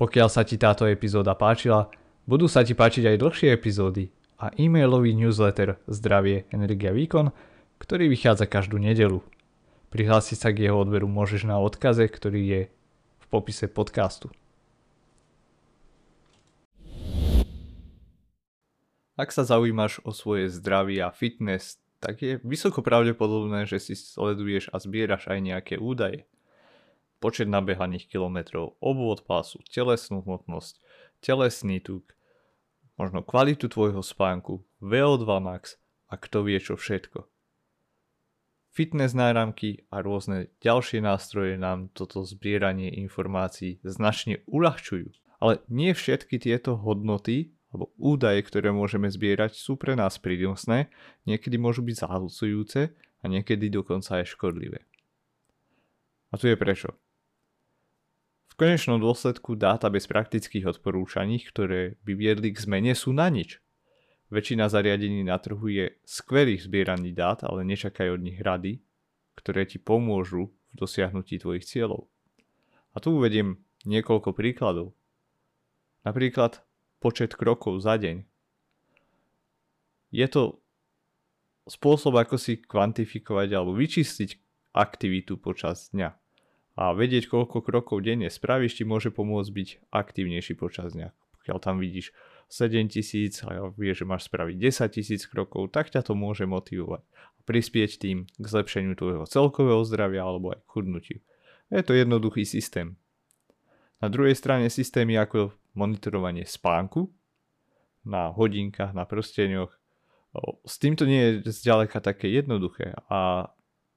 Pokiaľ sa ti táto epizóda páčila, budú sa ti páčiť aj dlhšie epizódy a e-mailový newsletter Zdravie, Energia, Výkon, ktorý vychádza každú nedelu. Prihlásiť sa k jeho odberu môžeš na odkaze, ktorý je v popise podcastu. Ak sa zaujímaš o svoje zdravie a fitness, tak je vysoko pravdepodobné, že si sleduješ a zbieraš aj nejaké údaje. Počet nabehaných kilometrov, obvod pásu, telesnú hmotnosť, telesný tuk, možno kvalitu tvojho spánku, VO2 max a kto vie čo všetko. Fitness náramky a rôzne ďalšie nástroje nám toto zbieranie informácií značne uľahčujú. Ale nie všetky tieto hodnoty alebo údaje, ktoré môžeme zbierať, sú pre nás prínosné, niekedy môžu byť zahlcujúce a niekedy dokonca aj škodlivé. A tu je prečo konečnom dôsledku dáta bez praktických odporúčaní, ktoré by viedli k zmene, sú na nič. Väčšina zariadení na trhu je skvelých zbieraní dát, ale nečakaj od nich rady, ktoré ti pomôžu v dosiahnutí tvojich cieľov. A tu uvediem niekoľko príkladov. Napríklad počet krokov za deň. Je to spôsob, ako si kvantifikovať alebo vyčistiť aktivitu počas dňa a vedieť, koľko krokov denne spravíš, ti môže pomôcť byť aktívnejší počas dňa. Pokiaľ tam vidíš 7000 a vieš, že máš spraviť 10 tisíc krokov, tak ťa to môže motivovať a prispieť tým k zlepšeniu tvojho celkového zdravia alebo aj k chudnutiu. Je to jednoduchý systém. Na druhej strane systémy ako monitorovanie spánku na hodinkách, na prsteňoch, s týmto nie je zďaleka také jednoduché a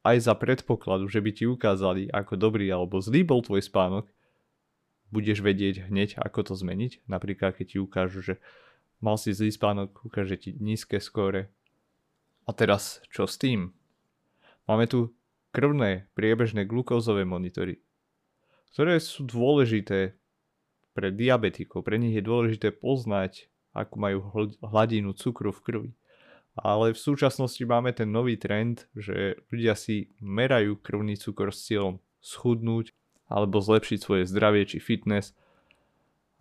aj za predpokladu, že by ti ukázali, ako dobrý alebo zlý bol tvoj spánok, budeš vedieť hneď, ako to zmeniť. Napríklad, keď ti ukážu, že mal si zlý spánok, ukáže ti nízke skóre. A teraz, čo s tým? Máme tu krvné priebežné glukózové monitory, ktoré sú dôležité pre diabetikov. Pre nich je dôležité poznať, ako majú hladinu cukru v krvi ale v súčasnosti máme ten nový trend, že ľudia si merajú krvný cukor s cieľom schudnúť alebo zlepšiť svoje zdravie či fitness,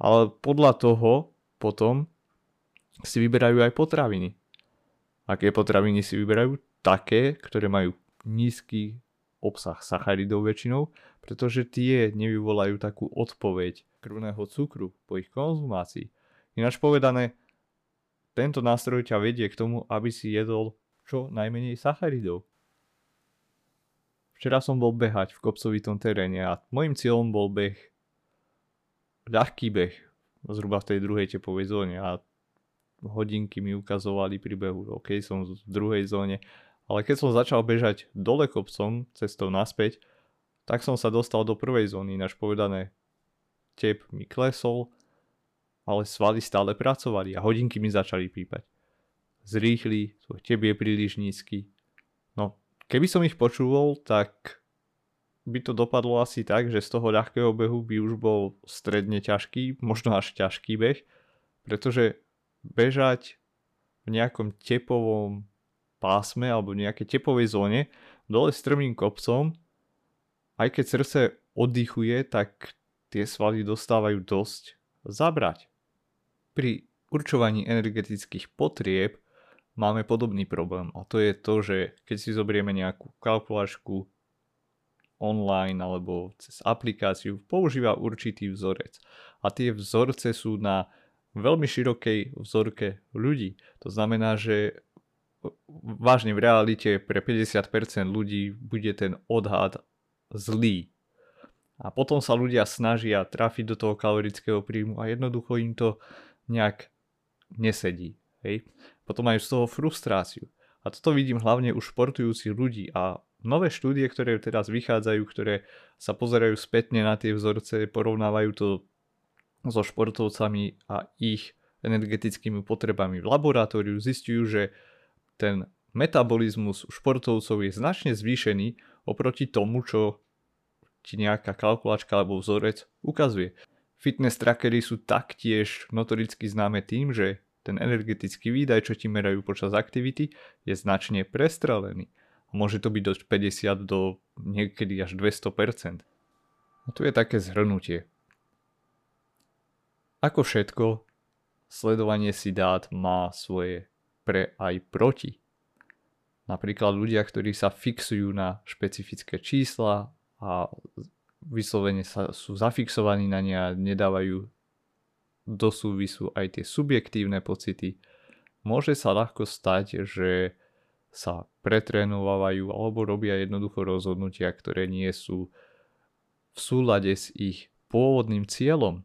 ale podľa toho potom si vyberajú aj potraviny. Aké potraviny si vyberajú? Také, ktoré majú nízky obsah sacharidov väčšinou, pretože tie nevyvolajú takú odpoveď krvného cukru po ich konzumácii. Ináč povedané, tento nástroj ťa vedie k tomu, aby si jedol čo najmenej sacharidov. Včera som bol behať v kopcovitom teréne a môjim cieľom bol beh, ľahký beh, zhruba v tej druhej tepovej zóne a hodinky mi ukazovali pri behu, ok, som v druhej zóne, ale keď som začal bežať dole kopcom, cestou naspäť, tak som sa dostal do prvej zóny, ináč povedané, tep mi klesol, ale svaly stále pracovali a hodinky mi začali pípať. Zrýchli, tvoj teb je príliš nízky. No, keby som ich počúval, tak by to dopadlo asi tak, že z toho ľahkého behu by už bol stredne ťažký, možno až ťažký beh, pretože bežať v nejakom tepovom pásme alebo nejakej tepovej zóne dole strmým kopcom, aj keď srdce oddychuje, tak tie svaly dostávajú dosť zabrať. Pri určovaní energetických potrieb máme podobný problém a to je to, že keď si zobrieme nejakú kalkulačku online alebo cez aplikáciu, používa určitý vzorec. A tie vzorce sú na veľmi širokej vzorke ľudí. To znamená, že vážne v realite pre 50% ľudí bude ten odhad zlý. A potom sa ľudia snažia trafiť do toho kalorického príjmu a jednoducho im to nejak nesedí. Hej? Potom majú z toho frustráciu. A toto vidím hlavne u športujúcich ľudí a nové štúdie, ktoré teraz vychádzajú, ktoré sa pozerajú spätne na tie vzorce, porovnávajú to so športovcami a ich energetickými potrebami v laboratóriu, zistujú, že ten metabolizmus u športovcov je značne zvýšený oproti tomu, čo ti nejaká kalkulačka alebo vzorec ukazuje. Fitness trackery sú taktiež notoricky známe tým, že ten energetický výdaj, čo ti merajú počas aktivity, je značne prestrelený. Môže to byť do 50 do niekedy až 200%. A tu je také zhrnutie. Ako všetko, sledovanie si dát má svoje pre aj proti. Napríklad ľudia, ktorí sa fixujú na špecifické čísla a vyslovene sa, sú zafixovaní na ne a nedávajú do súvisu aj tie subjektívne pocity, môže sa ľahko stať, že sa pretrénovajú alebo robia jednoducho rozhodnutia, ktoré nie sú v súlade s ich pôvodným cieľom.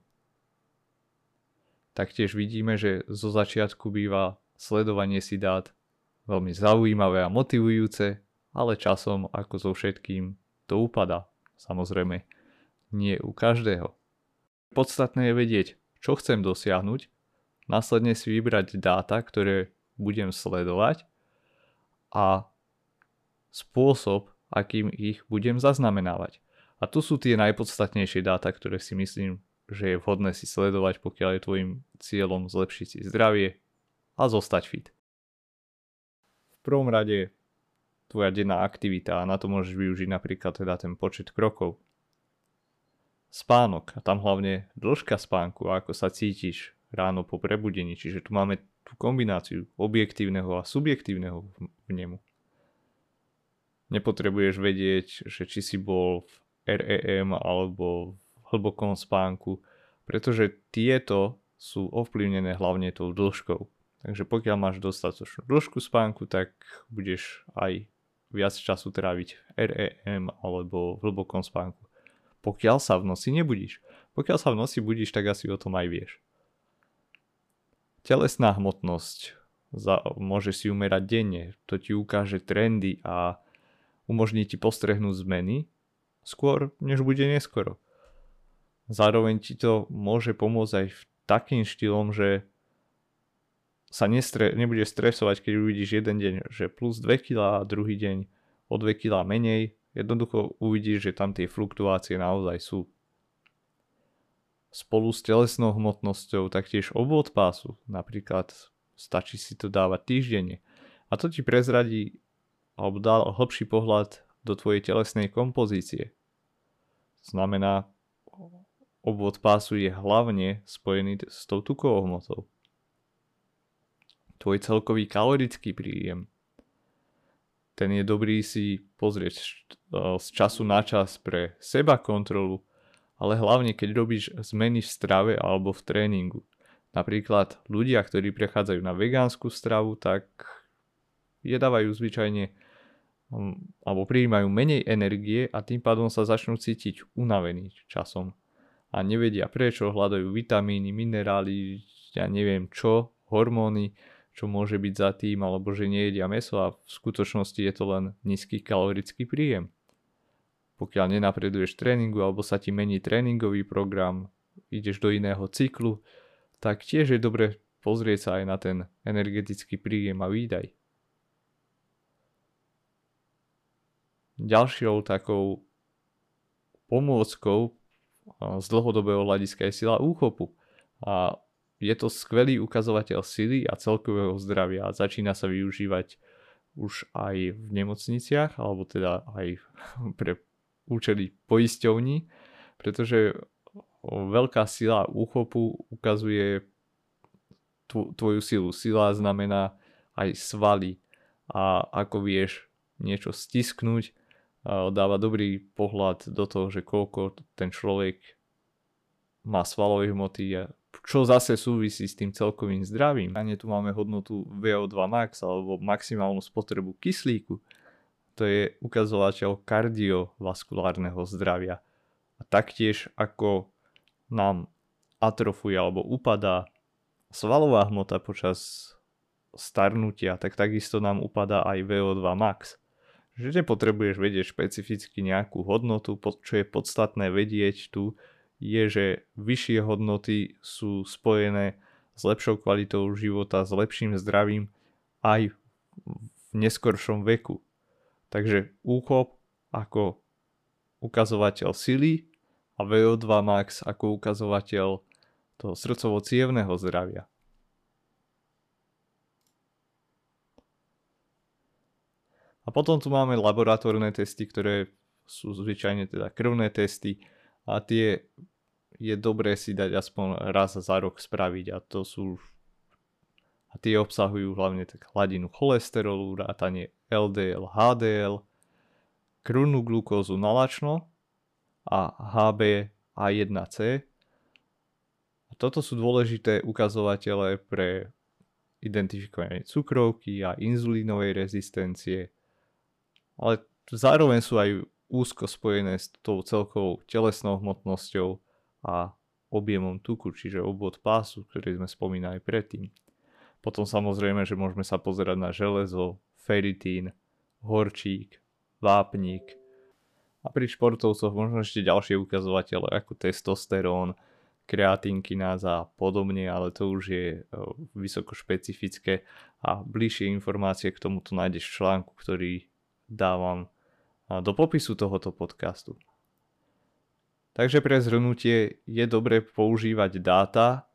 Taktiež vidíme, že zo začiatku býva sledovanie si dát veľmi zaujímavé a motivujúce, ale časom ako so všetkým to upada. Samozrejme, nie u každého. Podstatné je vedieť, čo chcem dosiahnuť, následne si vybrať dáta, ktoré budem sledovať a spôsob, akým ich budem zaznamenávať. A tu sú tie najpodstatnejšie dáta, ktoré si myslím, že je vhodné si sledovať, pokiaľ je tvojim cieľom zlepšiť si zdravie a zostať fit. V prvom rade tvoja denná aktivita a na to môžeš využiť napríklad teda ten počet krokov, spánok a tam hlavne dĺžka spánku a ako sa cítiš ráno po prebudení. Čiže tu máme tú kombináciu objektívneho a subjektívneho v nemu. Nepotrebuješ vedieť, že či si bol v REM alebo v hlbokom spánku, pretože tieto sú ovplyvnené hlavne tou dĺžkou. Takže pokiaľ máš dostatočnú dĺžku spánku, tak budeš aj viac času tráviť REM alebo v hlbokom spánku pokiaľ sa v noci nebudíš. Pokiaľ sa v noci budíš, tak asi o tom aj vieš. Telesná hmotnosť za, môže si umerať denne, to ti ukáže trendy a umožní ti postrehnúť zmeny skôr, než bude neskoro. Zároveň ti to môže pomôcť aj v takým štýlom, že sa nestre, nebude stresovať, keď uvidíš jeden deň, že plus 2 kg a druhý deň o 2 kg menej, Jednoducho uvidíš, že tam tie fluktuácie naozaj sú. Spolu s telesnou hmotnosťou taktiež obvod pásu, napríklad stačí si to dávať týždenne. A to ti prezradí alebo dá hlbší pohľad do tvojej telesnej kompozície. Znamená, obvod pásu je hlavne spojený s tou tukovou hmotou. Tvoj celkový kalorický príjem, ten je dobrý si pozrieť e, z času na čas pre seba kontrolu, ale hlavne keď robíš zmeny v strave alebo v tréningu. Napríklad ľudia, ktorí prechádzajú na vegánsku stravu, tak jedávajú zvyčajne alebo prijímajú menej energie a tým pádom sa začnú cítiť unavení časom. A nevedia prečo, hľadajú vitamíny, minerály, ja neviem čo, hormóny čo môže byť za tým, alebo že nejedia meso a v skutočnosti je to len nízky kalorický príjem. Pokiaľ nenapreduješ tréningu alebo sa ti mení tréningový program, ideš do iného cyklu, tak tiež je dobre pozrieť sa aj na ten energetický príjem a výdaj. Ďalšou takou pomôckou z dlhodobého hľadiska je sila úchopu. A je to skvelý ukazovateľ sily a celkového zdravia a začína sa využívať už aj v nemocniciach, alebo teda aj pre účely poisťovní, pretože veľká sila úchopu ukazuje tvoju silu. Sila znamená aj svaly a ako vieš niečo stisknúť, dáva dobrý pohľad do toho, že koľko ten človek má svalovej hmoty čo zase súvisí s tým celkovým zdravím. A tu máme hodnotu VO2 max alebo maximálnu spotrebu kyslíku. To je ukazovateľ kardiovaskulárneho zdravia. A taktiež ako nám atrofuje alebo upadá svalová hmota počas starnutia, tak takisto nám upadá aj VO2 max. Že nepotrebuješ vedieť špecificky nejakú hodnotu, čo je podstatné vedieť tu, je, že vyššie hodnoty sú spojené s lepšou kvalitou života, s lepším zdravím aj v neskoršom veku. Takže úchop ako ukazovateľ sily a VO2 max ako ukazovateľ toho srdcovo-cievného zdravia. A potom tu máme laboratórne testy, ktoré sú zvyčajne teda krvné testy, a tie je dobré si dať aspoň raz za rok spraviť a to sú a tie obsahujú hlavne tak hladinu cholesterolu, rátanie LDL, HDL, krvnú glukózu nalačno a HbA1c. A toto sú dôležité ukazovatele pre identifikovanie cukrovky a inzulínovej rezistencie, ale zároveň sú aj úzko spojené s tou celkovou telesnou hmotnosťou a objemom tuku, čiže obvod pásu, ktorý sme spomínali predtým. Potom samozrejme, že môžeme sa pozerať na železo, feritín, horčík, vápnik. A pri športovcoch možno ešte ďalšie ukazovatele ako testosterón, kreatinkináza a podobne, ale to už je e, vysoko špecifické a bližšie informácie k tomuto nájdeš v článku, ktorý dávam do popisu tohoto podcastu. Takže pre zhrnutie je dobre používať dáta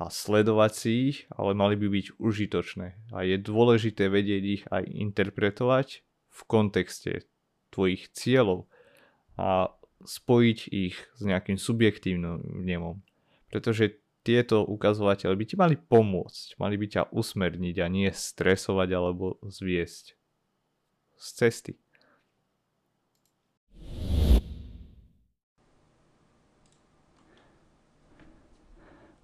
a sledovať si ich, ale mali by byť užitočné. A je dôležité vedieť ich aj interpretovať v kontexte tvojich cieľov a spojiť ich s nejakým subjektívnym vnemom. Pretože tieto ukazovateľe by ti mali pomôcť, mali by ťa usmerniť a nie stresovať alebo zviesť z cesty.